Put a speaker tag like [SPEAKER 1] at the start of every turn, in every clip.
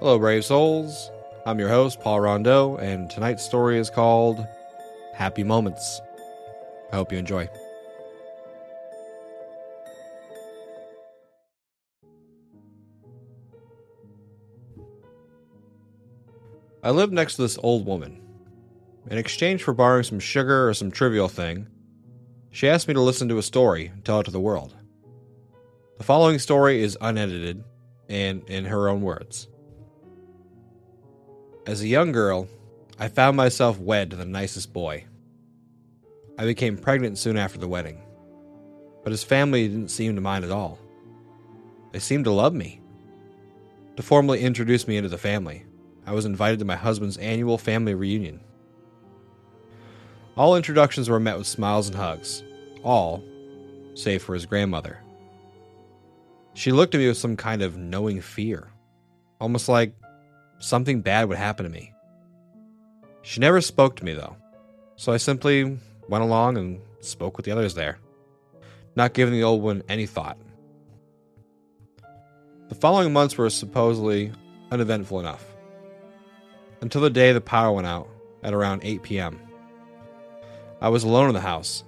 [SPEAKER 1] Hello, brave souls. I'm your host, Paul Rondeau, and tonight's story is called Happy Moments. I hope you enjoy. I lived next to this old woman. In exchange for borrowing some sugar or some trivial thing, she asked me to listen to a story and tell it to the world. The following story is unedited and in her own words. As a young girl, I found myself wed to the nicest boy. I became pregnant soon after the wedding, but his family didn't seem to mind at all. They seemed to love me. To formally introduce me into the family, I was invited to my husband's annual family reunion. All introductions were met with smiles and hugs, all save for his grandmother. She looked at me with some kind of knowing fear, almost like something bad would happen to me. She never spoke to me, though, so I simply went along and spoke with the others there, not giving the old one any thought. The following months were supposedly uneventful enough, until the day the power went out at around 8 p.m. I was alone in the house,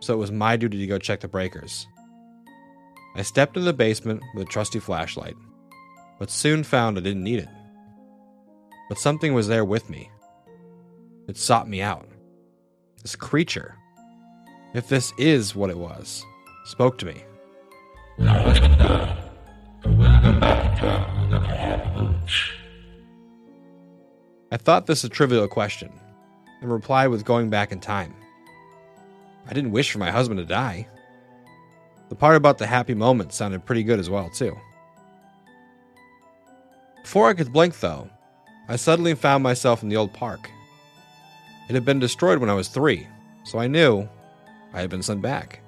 [SPEAKER 1] so it was my duty to go check the breakers. I stepped into the basement with a trusty flashlight, but soon found I didn't need it. But something was there with me. It sought me out. This creature, if this is what it was, spoke to me. I thought this a trivial question and replied with going back in time. I didn't wish for my husband to die. The part about the happy moment sounded pretty good as well, too. Before I could blink, though, I suddenly found myself in the old park. It had been destroyed when I was three, so I knew I had been sent back.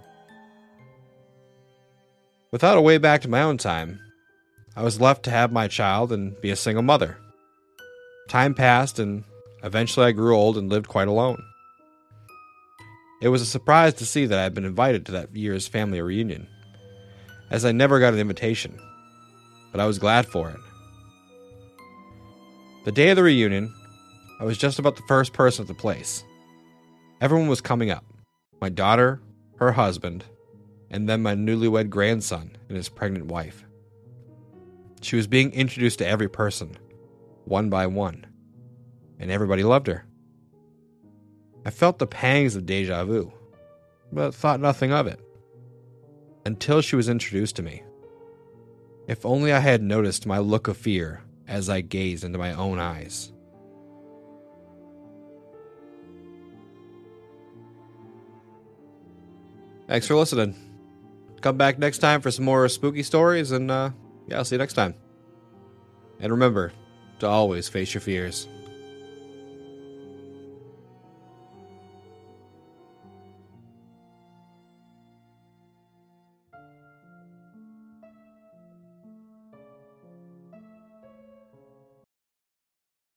[SPEAKER 1] Without a way back to my own time, I was left to have my child and be a single mother. Time passed, and eventually I grew old and lived quite alone. It was a surprise to see that I had been invited to that year's family reunion, as I never got an invitation, but I was glad for it. The day of the reunion, I was just about the first person at the place. Everyone was coming up my daughter, her husband, and then my newlywed grandson and his pregnant wife. She was being introduced to every person, one by one, and everybody loved her. I felt the pangs of deja vu, but thought nothing of it. Until she was introduced to me. If only I had noticed my look of fear as I gazed into my own eyes. Thanks for listening. Come back next time for some more spooky stories, and uh, yeah, I'll see you next time. And remember to always face your fears.